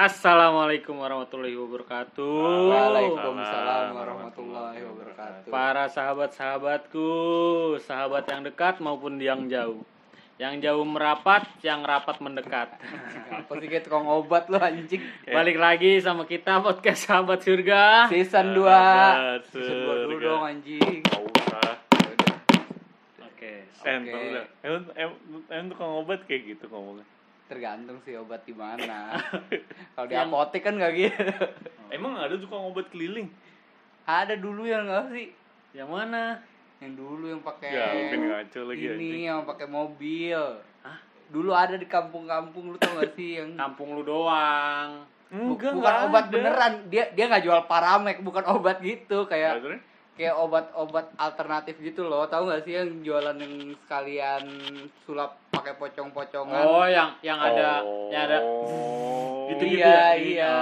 Assalamualaikum warahmatullahi wabarakatuh. Waalaikumsalam warahmatullahi wabarakatuh. Para sahabat-sahabatku, sahabat yang dekat maupun yang jauh. Yang jauh merapat, yang rapat mendekat. Apa sih kayak tukang obat lo anjing? Balik lagi sama kita podcast Sahabat Surga. Season 2. Sahabat Season 2 dulu dong anjing. Oke. Eh, dulu. Emang, em, emang tukang obat kayak gitu ngomongnya. Tergantung sih obat di mana. Kalau di Yang- apotek kan gak gitu. Emang ada tukang obat keliling? Ada dulu yang enggak sih? Yang mana? Yang dulu yang pakai Ya, ngaco lagi ini yang pakai mobil. Hah? Dulu ada di kampung-kampung lu tau gak sih yang Kampung lu doang. Enggak, bukan nggak obat ada. beneran. Dia dia nggak jual paramek, bukan obat gitu Ya, kayak? Kayak obat-obat alternatif gitu loh tahu nggak sih yang jualan yang sekalian sulap pakai pocong-pocongan Oh, yang yang ada Oh. yang ada gitu-gitu Iya, ya? iya.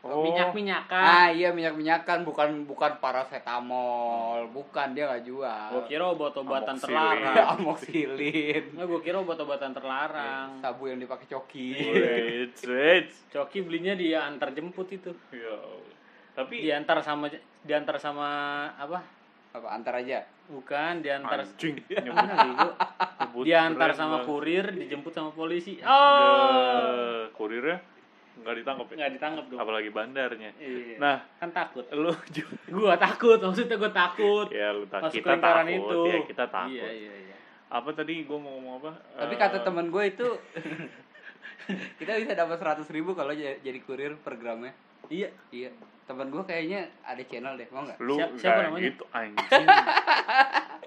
Oh, Oh. minyak-minyakan. ah iya minyak-minyakan bukan bukan paracetamol bukan dia nggak jual Gua kira obat-obatan terlarang. amoxilin Nggak, gua kira obat-obatan terlarang. sabu yang dipakai coki Wait, wait. Coki belinya di antar jemput itu. Ya. Tapi Diantar sama diantar sama apa? apa antar aja Bukan, diantar anjing diantar sama kurir, dijemput sama polisi. Oh. Ya, kurirnya nggak ditangkap ya? Nggak ditangkap dong. Apalagi bandarnya. Iya. Nah, kan takut. lu juga Gua takut, maksudnya gua takut. ya lu tak Masuk kita takut itu. ya kita takut Iya, iya, iya. apa tadi gua mau ngomong apa tapi Eh, kata temen gue itu kita bisa dapat seratus ribu kalau jadi kurir per gramnya Iya. iya temen gue kayaknya ada channel deh mau nggak lu Siap- nggak siapa namanya? gitu anjing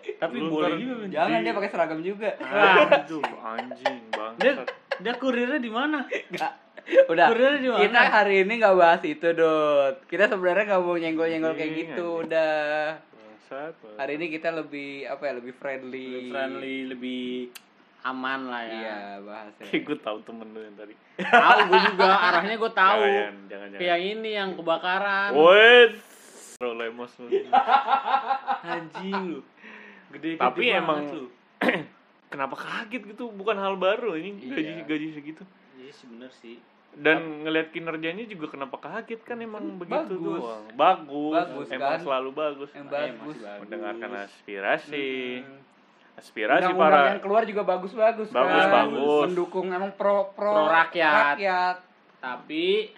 Tapi Lu boleh juga. Men. jangan Di- dia pakai seragam juga Aduh, anjing Dia bangsat dia kurirnya di mana? Nggak. Udah. Kurirnya di mana? Kita hari ini nggak bahas itu, Dot. Kita sebenarnya nggak mau nyenggol-nyenggol kayak Anjing, gitu. anjing. Udah. Hari ini kita lebih apa ya? Lebih friendly. Lebih friendly, lebih aman lah ya. Iya, bahasnya. Kayak gue tahu temen lu yang tadi Tahu gue juga, arahnya gue tahu. jangan jangan Kayak jangan yang ini yang kebakaran. wait Bro, lemos lu Anjing lu. Gede, Tapi gede emang- banget lu. kenapa kaget gitu bukan hal baru ini gaji Iya. gaji segitu Iya sih bener sih. dan ngelihat kinerjanya juga kenapa kaget kan emang begitu Bagus. doang bagus, Bagus, emang kan? selalu bagus Yang Makanya bagus. bagus. mendengarkan aspirasi Hmm. Aspirasi Undang-undang para yang keluar juga bagus-bagus Bagus, kan. bagus. Mendukung emang pro pro, Pro rakyat. rakyat. Tapi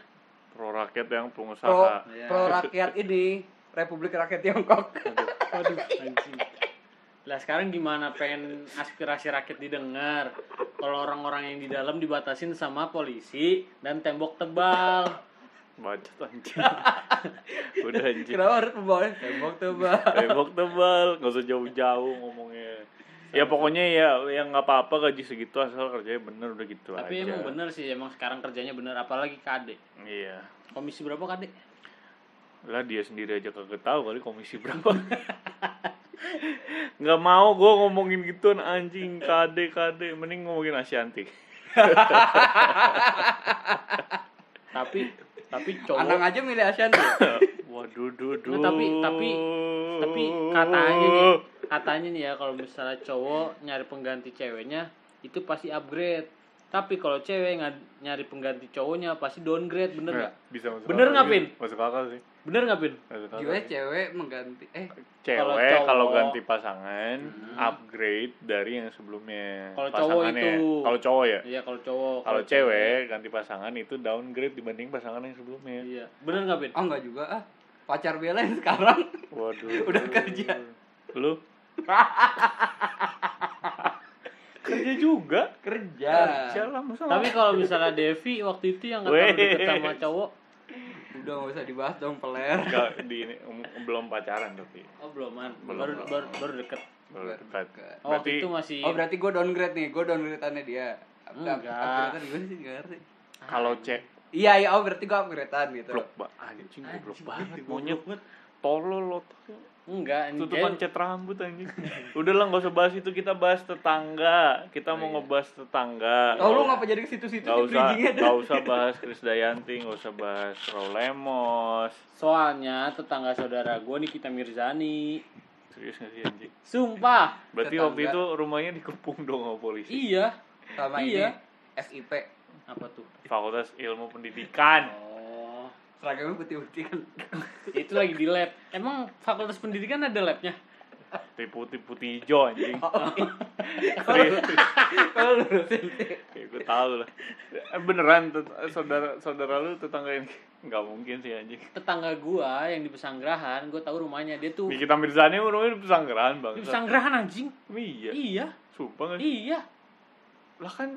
pro rakyat yang Pro, pengusaha Iya. pro rakyat ini Republik Rakyat Tiongkok. Waduh, anjing. Lah sekarang gimana pengen aspirasi rakyat didengar? Kalau orang-orang yang di dalam dibatasin sama polisi dan tembok tebal. bacot anjing udah anjing Kenapa harus membawa tembok Bang? tembok tebal nggak usah jauh-jauh ngomongnya ya pokoknya ya yang nggak apa-apa gaji segitu asal kerjanya bener udah gitu Tapi aja emang bener sih, emang sekarang kerjanya bener. Apalagi KD. iya Komisi berapa KD? lah dia sendiri aja kagak tahu kali komisi berapa nggak mau gue ngomongin gituan anjing kade kade mending ngomongin Asyanti Tapi tapi cowok Anang aja milih Ashanti. waduh duh duh. Nggak, tapi- tapi- tapi katanya nih katanya nih ya kalau misalnya cowok nyari pengganti ceweknya itu pasti upgrade. Tapi kalau cewek nggak nyari pengganti cowoknya pasti downgrade bener nggak bisa masuk Bener nggak. Pin? masuk akal sih. Bener nggak pin sih. cewek mengganti eh cewek kalau ganti pasangan Hmm. upgrade dari yang sebelumnya. Kalau cowok itu. kalau cowok ya? Iya kalau cowok. Kalau cewek ganti pasangan itu downgrade dibanding pasangan yang sebelumnya. Iya. Bener nggak pin oh enggak juga ah. Pacar Bella yang sekarang waduh Udah kerja. lu kerja juga kerja. kerja lah masa tapi kalau misalnya Devi waktu itu yang terlalu deket sama cowok Udah nggak usah dibahas dong peler. Enggak, di ini um, belum pacaran tapi oh belum man Belum, baru, belum. baru baru deket baru dekat. oh, waktu itu masih Oh berarti gue downgrade nih, gue downgradeannya dia. Up- up- Enggak. Upgradean gimana sih nggak ngerti. kalau cek Iya iya, oh berarti gue upgradean gitu. blok ba anjing goblok Anjing, banget goblok monyet banget. tolol lo enggak ini tutupan kayak- cat rambut anjing udah lah nggak usah bahas itu kita bahas tetangga kita mau iya. ngebahas tetangga Oh lu ngapa jadi ke situ-situ Gak nih usah, gak usah bahas Krisdayanti, gak usah bahas Rolemos. soalnya tetangga saudara gue Nikita Mirzani Serius gak sih anjing? sumpah Berarti Tetangga. waktu itu rumahnya dikepung dong sama polisi. iya Sama Iya. ini SIP. Apa tuh Fakultas Ilmu Pendidikan. oh Seragamnya putih-putih kan. itu lagi di lab emang fakultas pendidikan ada labnya Putih putih putih hijau anjing. Oh, Serius. Kalau lu. Kayak gue tahu lah. Eh, beneran tet- saudara saudara lu tetangga ini nggak mungkin sih anjing. tetangga gua yang di pesanggerahan gua tahu rumahnya dia tuh Nikita Mirzani rumahnya di Pesanggerahan bang. di pesanggerahan anjing Iya. iya Sumpah iya Lah kan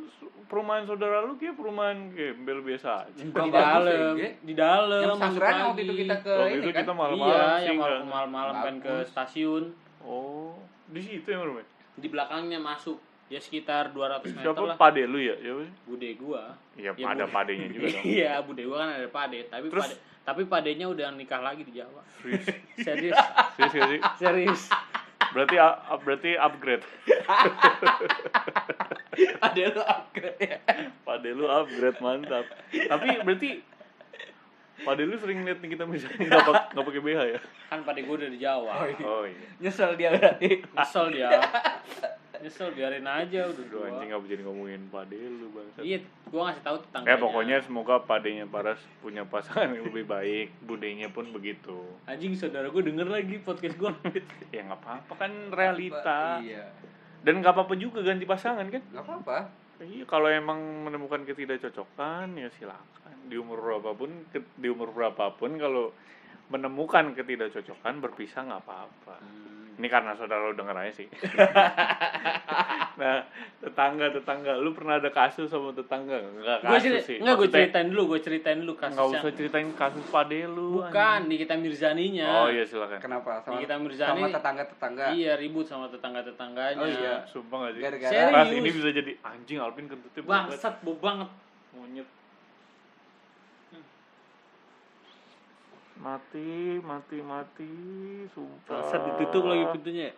perumahan saudara lu kayak perumahan gembel biasa aja. Enggak di dalam ya, di dalam Yang yang waktu itu kita ke Waktu ini itu kan. kita malam-malam iya sih, yang malam-malam kan ke stasiun Oh, di situ yang rumahnya. di belakangnya masuk ya sekitar 200 meter Siapa lah pade lu ya? Siapa sih? bude gua Iya, Ya, ada Bu. padenya juga dong. iya bude gua kan ada pade tapi Terus? pade tapi padenya udah nikah lagi di Jawa Serius, serius serius serius Berarti berarti upgrade. Ada lu upgrade ya. Pade lu upgrade mantap. Tapi berarti Pade lu sering liat Nikita Mirzani nggak pak nggak pakai BH ya? kan pade gua udah di Jawa Oh, iya. Oh iya. Nyesel dia berarti. nyesel dia nyesel biarin aja udah dua anjing nggak jadi ngomongin Pade lu bang. iya gua ngasih tahu tetangga Ya pokoknya semoga Padenya Paras punya pasangan yang lebih baik, budenya pun begitu. anjing saudara gua denger lagi podcast gua Ya nggak apa-apa kan realita. Iya. Dan nggak apa-apa juga ganti pasangan kan? Enggak apa-apa. Iya, kalau emang menemukan ketidakcocokan ya silakan. Di umur berapapun, ke- di umur berapapun kalau menemukan ketidakcocokan berpisah nggak apa-apa. Ini karena saudara lu denger aja sih. nah, tetangga tetangga, lu pernah ada kasus sama tetangga nggak? Nggak Gue kasus sih. nggak gue ceritain dulu, gue ceritain dulu kasusnya. Nggak usah ceritain kasus pade lu. Bukan, di kita Mirzaninya. Oh iya silakan. Kenapa? Sama, Nikita Mirzani- sama tetangga-tetangga. Iya ribut sama tetangga-tetangganya. Oh, iya. Sumpah nggak sih? Gara-gara Serius. Ras ini bisa jadi anjing Alvin kentutnya banget. Bangsat, bau banget. Monyet. Mati, mati, mati, sumpah. Bangsat ditutup lagi pintunya.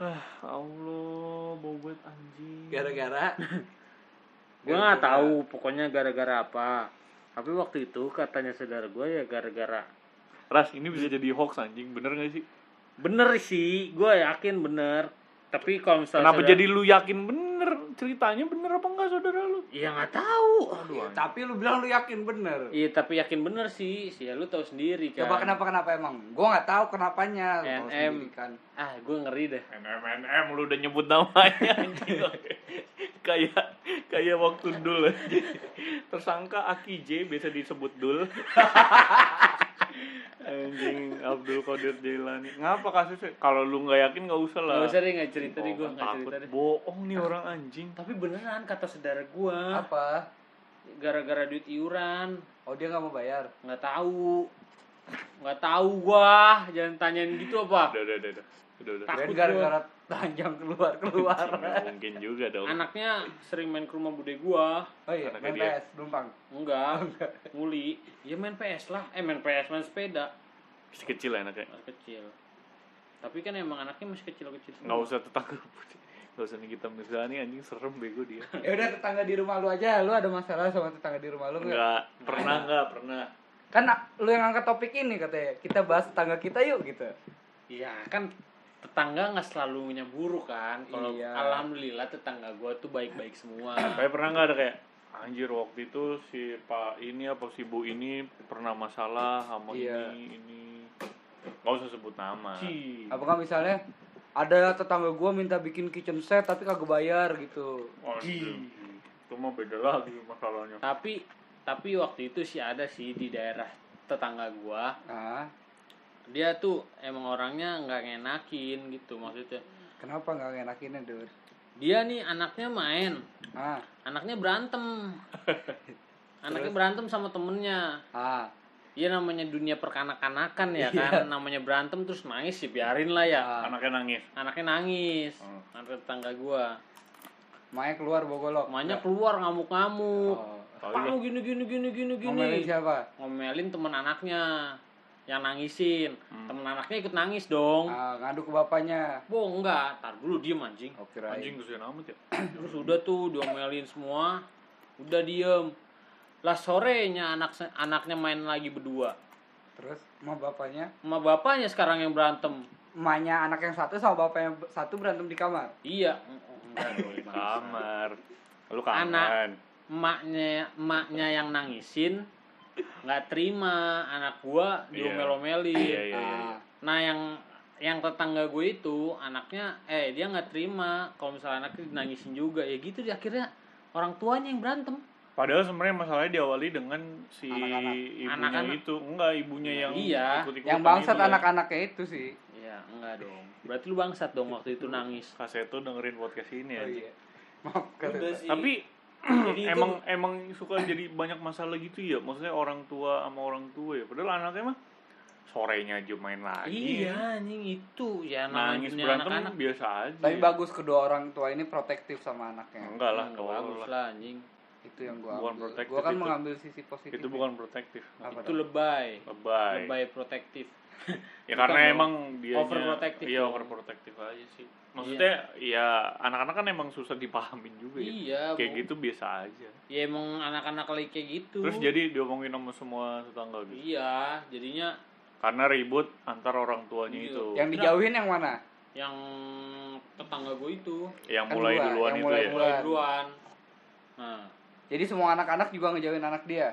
Ah, Allah, bau banget anjing. Gara-gara Gue nggak tahu, pokoknya gara-gara apa. Tapi waktu itu katanya saudara gue ya gara-gara Ras, ini bisa jadi hoax anjing, bener gak sih? bener sih, gue yakin bener. Tapi kalau misalnya Kenapa saudara- jadi lu yakin bener? Ceritanya bener apa enggak saudara lu? Iya nggak tahu. Aduh, anjing. tapi lu bilang lu yakin bener. Iya tapi yakin bener sih, sih ya lu tahu sendiri kan. Coba kenapa kenapa emang? Gua nggak tahu kenapanya. Lu NM. kan. Ah, gue ngeri deh. NMNM lu udah nyebut namanya anjing. kayak kayak waktu dul anjing. tersangka Aki J biasa disebut dul anjing Abdul Qadir Jailani ngapa kasusnya kalau lu nggak yakin nggak usah lah Gak usah deh nggak cerita deh gue nggak takut. cerita deh. bohong nih orang anjing Tapi beneran kata saudara gue, Apa? gara-gara duit iuran, Oh dia nggak mau bayar. nggak tahu, nggak tahu gua, jangan tanyain gitu apa. udah udah udah udah udah, udah. Takut gara-gara panjang keluar keluar. Mungkin juga dong Anaknya sering main ke rumah bude gua, Oh iya, Anaknya main dia. PS, numpang. enggak, nguli, ya main PS lah, eh main PS main sepeda, masih kecil ya anaknya Anak kecil. Tapi kan emang anaknya masih kecil-kecil. semua. nggak usah tetangga nggak usah nih kita Mirzani anjing serem bego dia Ya udah tetangga di rumah lu aja. Lu ada masalah sama tetangga di rumah lu nggak? nggak pernah nggak pernah Kan lu yang angkat topik ini katanya. Kita bahas tetangga kita yuk gitu. Iya kan tetangga nggak selalu punya buruk kan. Kalau Iya. alhamdulillah tetangga gua tuh baik-baik semua. Kayak pernah nggak ada kayak anjir waktu itu si Pak ini apa si Bu ini pernah masalah sama Iya. ini ini nggak usah sebut nama. Ci. Apa kan misalnya ada tetangga gua minta bikin kitchen set tapi kagak bayar gitu. Waduh, itu mah beda lagi masalahnya. Tapi tapi waktu itu sih ada sih di daerah tetangga gua. Nah, Dia tuh emang orangnya nggak ngenakin gitu maksudnya. kenapa nggak ngenakinnya, Dur? Dia nih anaknya main, Ah, anaknya berantem. anaknya berantem sama temennya. ah. Iya namanya dunia perkanak-kanakan ya Iya. kan, namanya berantem terus nangis ya biarin lah ya. Ah. Anaknya nangis. Anaknya nangis, Hmm. anak tetangga gua. Makanya keluar bogolok. Makanya keluar ngamuk-ngamuk. Oh. Oh, Pak iya. lu gini gini gini gini gini. Ngomelin siapa? Ngomelin temen anaknya yang nangisin. Hmm. Temen anaknya ikut nangis dong. Ah, ngadu ke bapaknya. Bo enggak, tar dulu diem anjing. Oh, kirain. Anjing kesian amat ya. Terus udah tuh diomelin semua, udah diem. Lah sorenya anak anaknya main lagi berdua. Terus sama bapaknya, Sama bapaknya sekarang yang berantem. emaknya anak yang satu sama bapaknya satu berantem di kamar. Iya, enggak Di kamar. Lu Anak. kangen. emaknya emaknya yang nangisin nggak terima anak gua Iya. diomel-omelin Iya, iya, iya. Ah, nah yang yang tetangga gue itu anaknya eh dia nggak terima kalau misalnya anaknya nangisin juga ya gitu di akhirnya orang tuanya yang berantem Padahal sebenarnya masalahnya diawali dengan si Anak-anak. ibunya Anak-anak. itu, enggak ibunya yang Iya. ikut-ikutan yang bangsat itu. anak-anaknya itu sih ya enggak dong berarti lu bangsat dong waktu itu nangis Kaseto dengerin podcast ini oh ya. iya maaf. Tapi Jadi itu- emang emang suka jadi banyak masalah gitu ya. Maksudnya orang tua sama orang tua ya. Padahal anaknya mah sorenya aja main lagi. iya anjing itu ya Nangis berantem anak-anak biasa aja. tapi bagus kedua orang tua ini protektif sama anaknya Enggak lah, Enggak tolol bagus lah. anjing itu yang gua Bukan ambil. protektif gua kan itu. mengambil sisi positif Itu bukan protektif. Apa itu lebay Lebay. lebay protektif Ya Bukan karena emang dia Overprotective Iya, dong. overprotective aja sih. Maksudnya ya anak-anak kan emang susah dipahamin juga ya. iya Kayak gitu biasa aja. ya emang anak-anak lagi kayak gitu Terus jadi diomongin sama semua tetangga gitu. iya jadinya Karena ribut antar orang tuanya Iya. itu. yang dijauhin yang mana yang tetangga gue itu Yang Kan mulai dua, duluan yang itu mulai ya. duluan. mulai duluan nah jadi semua anak-anak juga ngejauhin anak dia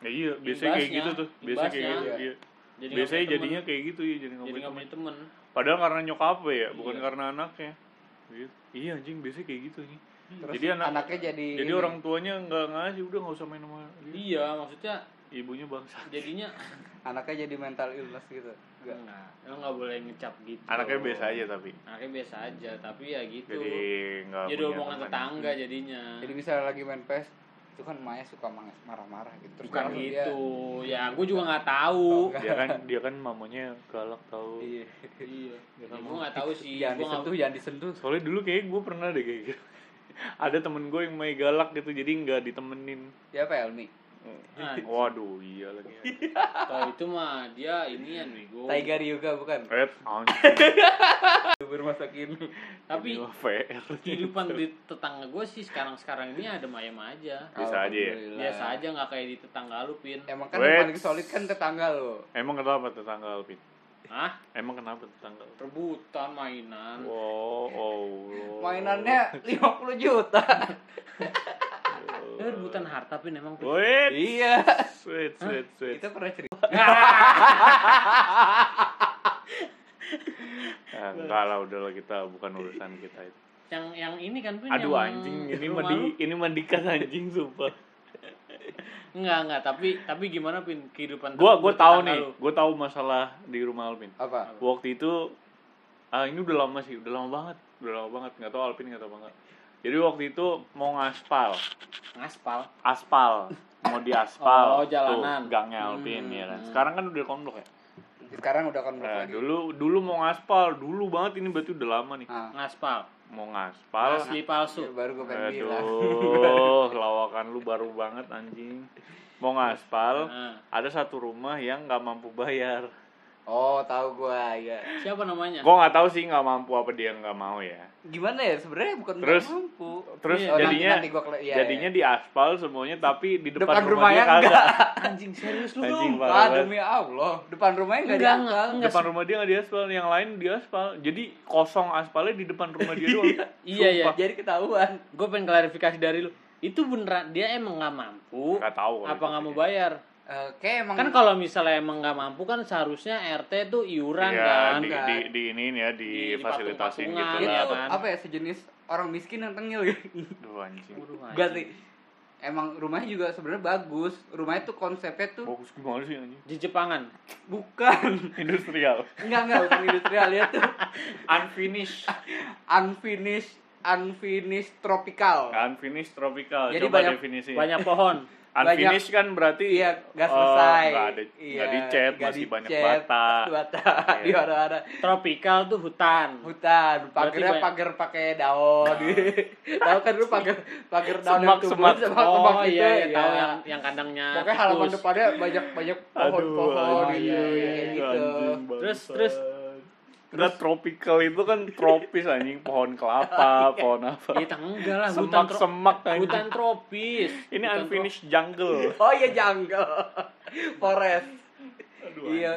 Ya iya, biasanya kayak gitu tuh. Biasanya kayak gitu. Iya. Jadi Biasanya temen. jadinya kayak gitu ya, jadi nggak jadi punya temen. punya temen Padahal karena nyokapnya ya, bukan Iya. karena anaknya. Gitu. Iya anjing, biasanya kayak gitu nih. terus Jadi anak- anaknya jadi Jadi ini. orang tuanya nggak ngasih, udah nggak usah main sama dia. iya maksudnya Ibunya bangsa. jadinya anaknya jadi mental illness gitu Enggak. enggak lo nggak boleh ngecap gitu Anaknya biasa aja tapi. anaknya biasa aja tapi ya gitu Jadi nggak jadi omongan tetangga jadinya jadi misalnya lagi main PES itu kan Maya suka marah-marah gitu terus bukan dia- gitu ya gue juga nggak tahu Oh. Dia kan dia kan mamanya galak tahu. iya iya Dia kan gue nggak tahu sih jangan gue disentuh jangan disentuh Soalnya dulu kayak gue pernah deh kayak gitu. Ada temen gue yang main galak gitu, jadi nggak ditemenin. siapa Elmi Nah, Waduh, iya lagi. kalau itu mah dia inian bego Tiger Yoga bukan anjing. youtuber masa kini tapi kehidupan di tetangga gue sih sekarang sekarang ini ada mayam aja. Bisa aja ya? Biasa aja nggak kayak di tetangga lu pin. Emang kan yang paling solid kan tetangga lo Emang kenapa tetangga Alvin? ah Emang kenapa tetangga? rebutan mainan. Wow, oh, mainannya 50 juta. Eh, rebutan harta pin emang pin. Wait, iya. Sweet, sweet, sweet. kita pernah cerita enggak lah, udahlah kita bukan urusan kita itu. yang yang ini kan pin Aduh yang anjing, ini mandi, ini mandikan anjing sumpah. enggak enggak tapi tapi gimana pin kehidupan Gua gua tahu nih, lu? gua tahu masalah di rumah Alvin. apa Waktu itu ah ini udah lama sih, udah lama banget, udah lama banget. Nggak tahu Alvin nggak tahu apa nggak. Jadi waktu itu mau ngaspal, ngaspal aspal, mau diaspal. Oh, jalanan. Tuh, gangnya Alvin Hmm. ya kan. Sekarang kan udah komplek ya. Sekarang udah konvert Nah, lagi dulu dulu mau ngaspal, dulu banget ini berarti udah lama nih. ah ngaspal Mau ngaspal. asli palsu ya, baru gue pengen bilang Aduh, lawakan lu baru banget anjing. Mau ngaspal, Nah, ada satu rumah yang nggak mampu bayar. Oh tahu gua ya siapa namanya Gua nggak tahu sih nggak mampu apa dia nggak mau ya. gimana ya sebenarnya bukan nggak Terus, mampu Terus Iya, Oh, nanti- jadinya nanti gua kela- iya, jadinya di aspal semuanya tapi di depan, Depan rumah dia rumahnya kagak. anjing serius lu Anjing, dong Parah Ah, demi Allah, depan rumahnya enggak Enggak, diangkat. enggak. Depan rumah dia nggak di aspal, yang lain di aspal. Jadi kosong aspalnya di depan rumah dia doang. iya iya Jadi ketahuan. gue pengen klarifikasi dari lu itu beneran dia emang nggak mampu Nggak tahu. apa nggak mau bayar Eh, kayak emang kan kalau misalnya emang nggak mampu kan seharusnya RT tuh iuran Iya, kan di, Kan. di, di ini ya, di, Di- fasilitasin gitu itu ya lah. kan? apa ya sejenis orang miskin yang tengil gitu. Duh anjing. Anjing. sih. Emang rumahnya juga sebenarnya bagus. Rumahnya tuh konsepnya tuh Bagus gimana sih anjing? di Jepangan bukan. Industrial. Enggak enggak bukan industrial ya tuh Unfinished. unfinished unfinished tropical. Unfinished tropical. Jadi Coba banyak- definisi. banyak pohon Unfinished kan berarti Iya, nggak eh, selesai. nggak ada, Iya, nggak dicat, nggak masih banyak bata. Bata Iya. di mana-mana. tropikal tuh hutan Hutan, pagarnya banyak- pagar pakai daun. Tahu kan lu pagar pagar daun yang Semak, tumbuh semak. semak oh semak gitu iya, iya ya. tahu yang yang kandangnya Pokoknya halaman depannya banyak banyak pohon-pohon anjing. gitu, iya, iya. gitu. Terus, terus. Udah tropical itu kan tropis anjing, pohon kelapa, pohon apa. Iya, enggak lah hutan tro- Semak-semak anjing. hutan tropis Ini Hutan unfinished jungle. Oh iya jungle. Forest. Aduh, Iya.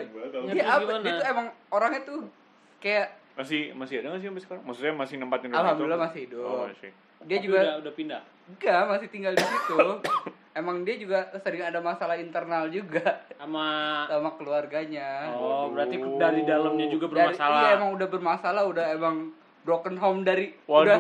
Ya, terus apa? tuh emang orangnya tuh kayak Masih masih ada nggak sih sampai sekarang? Maksudnya masih nempatin rumah alhamdulillah itu? masih hidup. Oh, masih. Dia Tapi juga udah, udah pindah enggak masih tinggal di situ emang dia juga sering ada masalah internal juga. Sama sama keluarganya. Oh berarti dari dalamnya juga dari bermasalah. iya emang udah bermasalah udah emang broken home dari Waduh, udah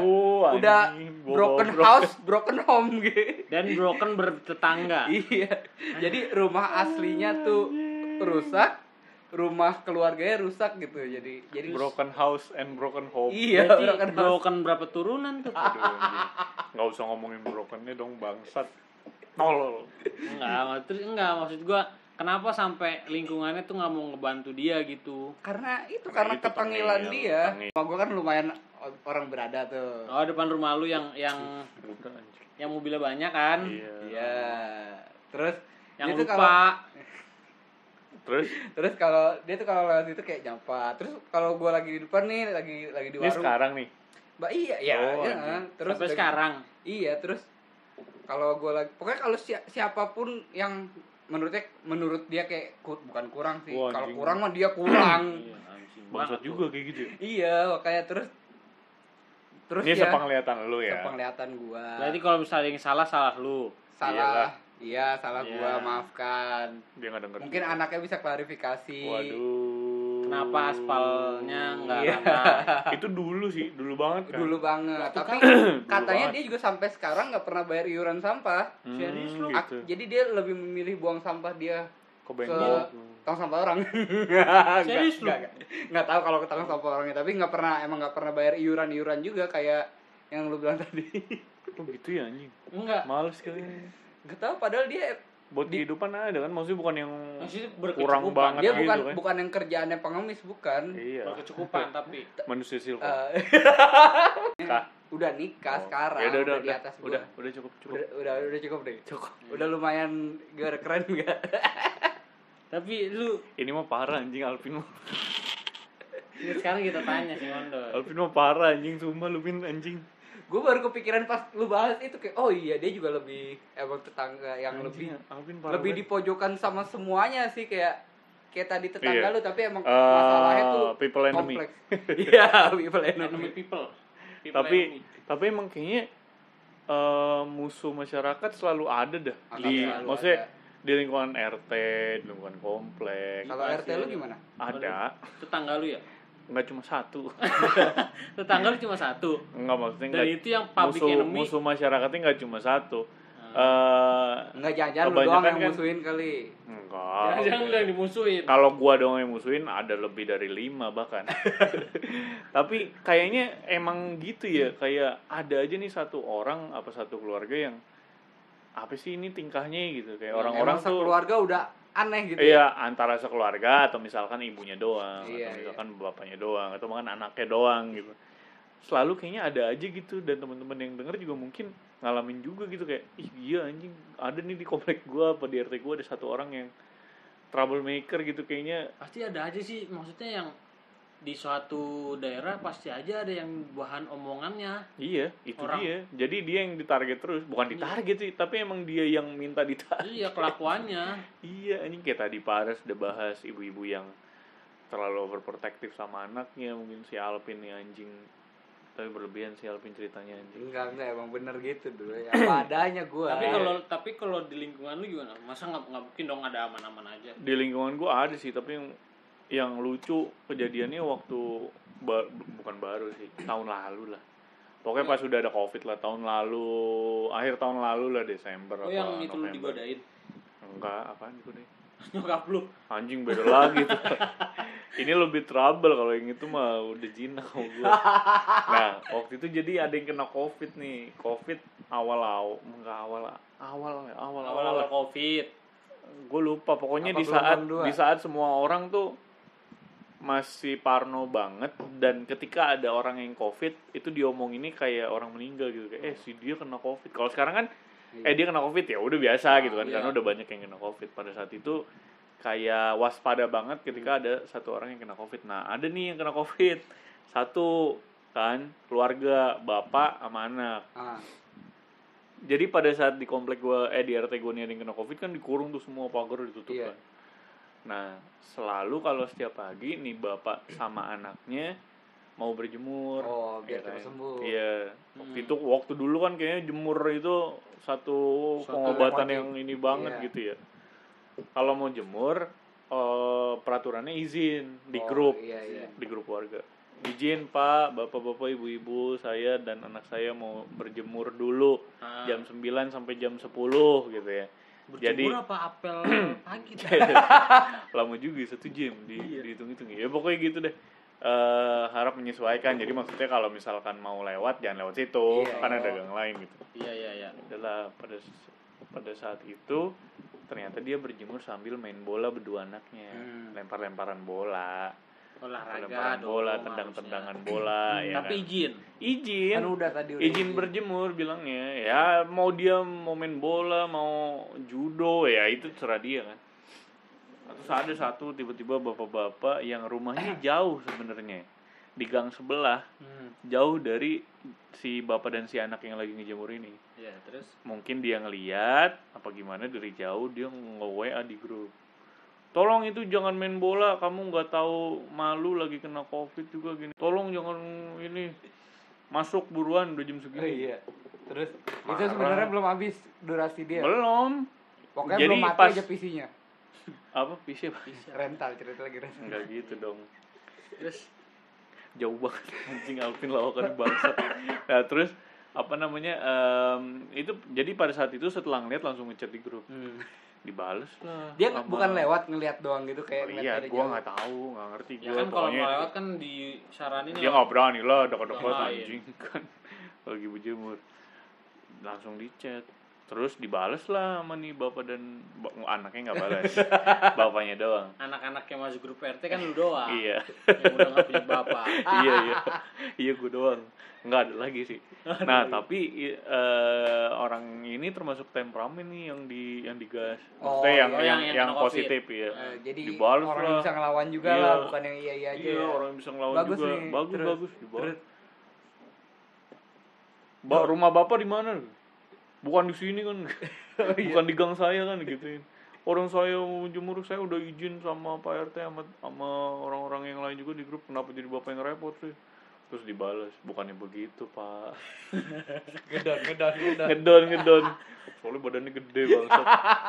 udah anjing, broken goblok. house broken home gitu. Dan broken bertetangga. Iya. Jadi rumah aslinya tuh rusak rumah keluarganya rusak gitu. Jadi jadi broken house and broken home. iya Berarti broken house. broken berapa turunan tuh nggak usah ngomongin brokennya dong bangsat. Tolol. enggak terus enggak maksud gua kenapa sampai lingkungannya tuh nggak mau ngebantu dia gitu karena itu Karena karena itu ketengilan tengil, dia tengil. rumah gua kan lumayan orang berada tuh oh depan rumah lu yang yang yang mobilnya banyak kan Iya. iya terus yang lupa kalau Terus terus kalau dia tuh kalau lewat itu kayak nyapa terus kalau gua lagi di depan nih lagi lagi di ini warung sekarang nih. mbak iya iya Oh, iya. anjing. terus sampai lagi- sekarang iya terus kalau gue lagi pokoknya kalau si- siapa pun yang menurutnya menurut dia kayak ku- bukan kurang sih kalau kurang mah dia kurang Iya, anjing Bangsat juga kayak gitu. ya? iya makanya terus terus Ini ya sepenglihatan lu ya. sepenglihatan gua berarti kalau misalnya yang salah salah lu salah iya salah Iya. gua maafkan Dia nggak denger. mungkin anaknya bisa klarifikasi Waduh. Kenapa aspalnya nggak Iya. rata Itu dulu sih, dulu banget kan. dulu banget Waktu tapi Dulu katanya banget. dia juga sampai sekarang nggak pernah bayar iuran sampah Hmm, Serius lu? Gitu. jadi dia lebih memilih buang sampah dia ke bengkok? tong sampah orang. Serius lu? Nggak, tahu kalau ke tong sampah orangnya, tapi nggak pernah emang nggak pernah bayar iuran iuran juga kayak yang lu bilang tadi. Kok gitu ya anjing? enggak Males kali. Nggak tahu padahal dia Buat Di- kehidupan ada kan, maksudnya bukan yang maksudnya kurang berkecukupan banget dia gitu bukan kan. bukan yang kerjaannya pengemis bukan. Iya. berkecukupan tapi Manusia silver. Eh, Kah? udah nikah Oh. sekarang Ya udah, udah, di udah, atas gua. udah, udah cukup, cukup. udah, udah udah cukup deh. Cukup. Udah lumayan gak keren enggak? tapi lu Ini mah parah anjing Alvin mah. ini sekarang kita tanya sih Mondo Alvin mah parah anjing, sumpah lu Vin anjing. Gue baru kepikiran pas lu bahas itu kayak oh iya dia juga lebih emang tetangga yang lebih Anjing, lebih banget. dipojokan sama semuanya sih kayak kayak tadi tetangga Iya. lu tapi emang Eh, masalahnya tuh people enemy. kompleks iya people enemy enemy people People tapi enemy. tapi emang kayaknya eh, musuh masyarakat selalu ada dah Akan di selalu maksudnya ada. di lingkungan RT di lingkungan komplek kalau RT lu gimana ada tetangga lu ya nggak cuma satu. Tetangga lu cuma satu. Nggak maksudnya dan itu yang public musuh enemy. musuh masyarakatnya nggak cuma satu. Ah. eh enggak jangan-jangan lu doang yang kan- musuhin kali. Enggak jangan lu yang dimusuhin. Kalau gua doang yang musuhin ada lebih dari lima bahkan. Tapi kayaknya emang gitu ya kayak ada aja nih satu orang apa satu keluarga yang apa sih ini tingkahnya? gitu. Kayak orang-orang Emang tuh keluarga udah aneh gitu iya antara sekeluarga atau misalkan ibunya doang Iya, atau misalkan bapaknya doang atau bahkan anaknya doang gitu. Selalu kayaknya ada aja gitu dan teman-teman yang denger juga mungkin ngalamin juga gitu kayak ih iya anjing ada nih di komplek gua apa di RT gua ada satu orang yang troublemaker gitu kayaknya pasti ada aja sih maksudnya yang di suatu daerah pasti aja ada yang bahan omongannya Iya, itu Orang. dia. Jadi dia yang ditarget terus, bukan Iya. ditarget sih, tapi emang dia yang minta ditarget. iya kelakuannya iya, anjing kayak tadi Pares udah bahas ibu-ibu yang terlalu overprotective sama anaknya, mungkin si Alvin nih anjing. Tapi berlebihan si Alvin ceritanya anjing. enggak enggak emang bener gitu dulu ya apa adanya gua tapi kalau tapi kalau di lingkungan lu gimana masa nggak nggak mungkin dong ada aman-aman aja Di lingkungan gua ada sih, tapi yang yang lucu kejadiannya waktu ba- bukan baru sih, tahun lalu lah. Pokoknya pas sudah ada covid lah tahun lalu, akhir tahun lalu lah Desember oh atau yang itu November. digodain Enggak, apaan digodain? nyokap lu Anjing beda lagi tuh. Ini lebih trouble kalau yang itu mah udah jinak sama gue. Nah, waktu itu jadi ada yang kena covid nih. Covid awal-awal, enggak awal awal awal awal. awal-awal covid Gue lupa pokoknya Apa di saat di saat semua orang tuh masih parno banget dan ketika ada orang yang covid itu diomong ini kayak orang meninggal gitu. Kayak eh si dia kena covid. Kalau sekarang kan eh dia kena covid. Ya udah biasa gitu kan iya. karena udah banyak yang kena covid. Pada saat itu kayak waspada banget ketika ada satu orang yang kena covid. Nah ada nih yang kena covid. Satu kan keluarga bapak sama anak. Ah, jadi pada saat di komplek gua eh di RT gua nih ada yang kena covid kan dikurung tuh semua pagar ditutup Iya. kan nah selalu kalau setiap pagi nih bapak sama anaknya mau berjemur Oh, biar ya kan? sembuh. iya waktu Hmm. itu waktu dulu kan kayaknya jemur itu satu Suatu pengobatan yang yang ini banget Iya. gitu ya kalau mau jemur eh, peraturannya izin di Oh, grup Iya, iya. di grup warga izin pak bapak-bapak ibu-ibu saya dan anak saya mau berjemur dulu Ah. jam 9 sampai jam 10 gitu ya Berjemur jadi apa? Apel pagi lama juga satu jam di Iya. dihitung-hitung. Ya pokoknya gitu deh. Eh, harap menyesuaikan. Jadi maksudnya kalau misalkan mau lewat jangan lewat situ Iya. kan ada gang lain gitu. Iya iya iya. Adalah pada pada saat itu ternyata dia berjemur sambil main bola berdua anaknya. Hmm. lempar-lemparan bola olahraga bola tendang-tendangan bola ya tapi kan? izin. Izin. Kan udah tadi udah izin berjemur bilangnya. Ya mau dia mau main bola mau judo ya itu terserah dia kan. Terus ada satu tiba-tiba bapak-bapak yang rumahnya jauh sebenarnya. Di gang sebelah. Hmm. jauh dari si bapak dan si anak yang lagi ngejemur ini. Iya terus? Mungkin dia ngeliat apa gimana dari jauh dia nge WA di grup tolong itu jangan main bola kamu nggak tahu malu lagi kena covid juga gini tolong jangan ini masuk buruan udah jam Oh, segini iya. Terus itu Marah. sebenarnya belum habis durasi dia. belum Pokoknya Jadi belum mati pas- aja PC-nya. apa PC apa Rental cerita lagi rental. nggak gitu dong terus jauh banget anjing Alvin lawakan bangsat nah terus apa namanya em, itu jadi pada saat itu setelah ngeliat langsung ngechat di grup Hmm. Dibales. Lah Dia sama- bukan lewat ngeliat doang gitu kayak ngeliat iya jauh. nggak tahu nggak ngerti ya gua kan kalau mau lewat kan disaranin dia nggak berani lah dekat-dekat anjing kan. Lagi berjemur langsung dicat terus dibales lah sama nih bapak dan anaknya nggak balas bapaknya doang anak-anak yang masuk grup RT kan lu doang iya yang udah nggak punya bapak iya iya iya gue doang nggak ada lagi sih nah tapi eh, orang ini termasuk temperamen nih yang di yang digas Oh, yang iya. yang, Yang- yang positif ya Eh, jadi Dibales orang lah. bisa ngelawan juga Iya. lah, bukan yang iya iya aja. iya ya. orang bisa ngelawan Bagus juga nih. bagus Terus- bagus dibales Ba, rumah bapak di mana? Bukan di sini kan. Oh, iya. Bukan di gang saya kan gituin. Orang saya mau jemur saya udah izin sama Pak RT sama sama orang-orang yang lain juga di grup. Kenapa jadi bapak yang repot sih? Terus dibalas, bukannya begitu pak gedon gedon gedon. Ngedon, ngedon Soalnya badannya gede banget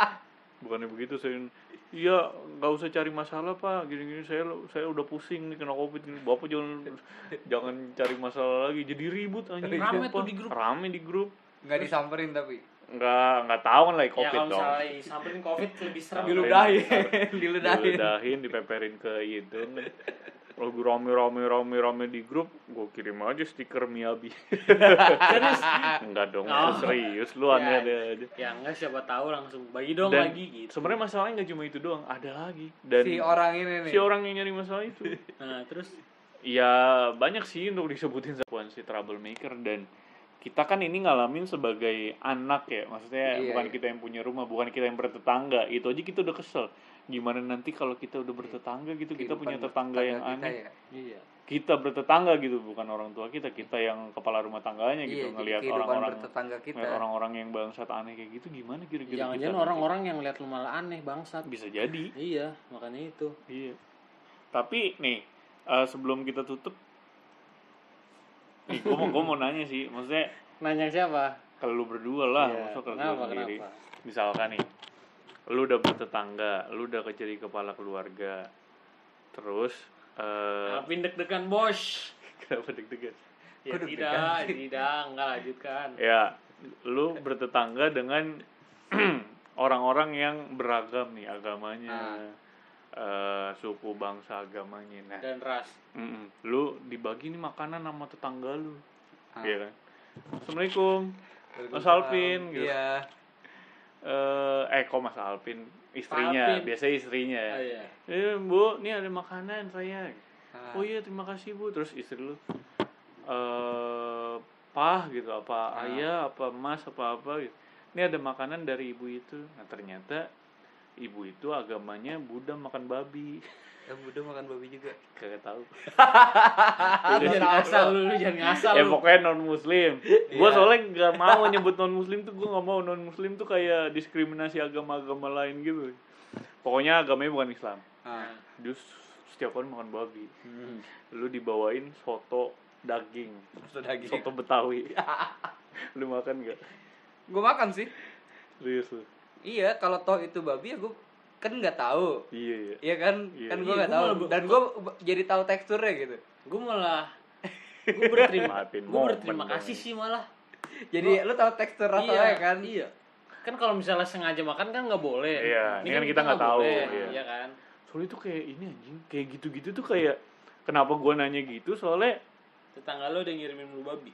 Bukannya begitu saya Iya, nggak usah cari masalah pak. Gini-gini saya saya udah pusing nih kena covid ini. Bapak jangan jangan cari masalah lagi. Jadi ribut anjing. Rame tuh di grup. Rame di grup. Nggak disamperin tapi? Nggak nggak tahu kan lagi ya covid kalau dong. misalnya samperin covid lebih serem. Diludahin. Diludahin. diludahin. dipeperin ke hidung lagu rame rame rame rame di grup gue kirim aja stiker Miyabi serius? Enggak dong Oh. serius lu aneh Ya. ada aja. ya enggak siapa tahu langsung bagi dong dan lagi gitu. sebenarnya masalahnya nggak cuma itu doang ada lagi. Dan si orang ini nih. si orang yang nyari masalah itu. Nah terus? Ya banyak sih untuk disebutin sebuah si troublemaker dan kita kan ini ngalamin sebagai anak ya maksudnya Iya, bukan iya. kita yang punya rumah bukan kita yang bertetangga itu aja kita udah kesel gimana nanti kalau kita udah bertetangga gitu kita Kehidupan punya tetangga yang kita aneh ya. iya kita bertetangga gitu bukan orang tua kita kita yang kepala rumah tangganya gitu Iya, ngelihat orang-orang bertetangga kita. ngelihat orang-orang yang bangsat aneh kayak gitu gimana kira-kira jangan-jangan kita orang-orang yang lihat lu malah aneh bangsat bisa jadi iya makanya itu Iya. Tapi nih eh, sebelum kita tutup, nih gue mau gue mau nanya sih, maksudnya nanya siapa? Kalau lu berdua lah, Iya, maksud kalau kenapa, lu sendiri, kenapa? misalkan nih, lu udah bertetangga, lu udah jadi kepala keluarga, terus eh deg-degan bos? Kenapa deg-degan? ya Kok tidak deg-degan tidak enggak lanjutkan. Ya, lu bertetangga dengan orang-orang yang beragam nih agamanya, eh, suku bangsa agamanya. Nah, dan ras Mm-mm. Lu dibagi nih makanan sama tetangga lu. Ah. Iya kan? Assalamualaikum. Mas Alvin gitu. Iya. Eh, eh kok Mas Alvin istrinya, Alvin. biasanya istrinya ya. ah, iya Eh, Bu, nih ada makanan saya. Ah. Oh iya, terima kasih Bu. Terus istri lu eh pah gitu, apa Ah. ayah, apa mas, apa apa gitu. Ini ada makanan dari ibu itu. Nah, ternyata ibu itu agamanya Buddha makan babi. Ya udah makan babi juga. Kagak tahu. lu jangan ngasal lu, lu jangan ngasal ya pokoknya non muslim gue Iya. soalnya nggak mau nyebut non muslim tuh gue nggak mau non muslim tuh kayak diskriminasi agama-agama lain gitu pokoknya agamanya bukan Islam Ah. dia setiap kali makan babi Hmm. lu dibawain soto daging Soto daging. soto betawi lu makan gak Gue makan sih. serius lu Iya, kalau toh itu babi ya gue kan nggak tahu. iya iya Iya kan? Iya. Kan gue Iya, nggak gua tahu. malah- Dan gue jadi tahu teksturnya gitu. gue malah gue berterima gue berterima kasih sih malah Jadi lu tahu tekstur rasanya kan? iya kan kalau misalnya sengaja makan kan nggak boleh Iya, ini kan kita nggak tahu, boleh, iya. iya kan soalnya itu kayak ini anjing kayak gitu-gitu tuh kayak kenapa gua nanya gitu soalnya tetangga lo udah ngirimin lu babi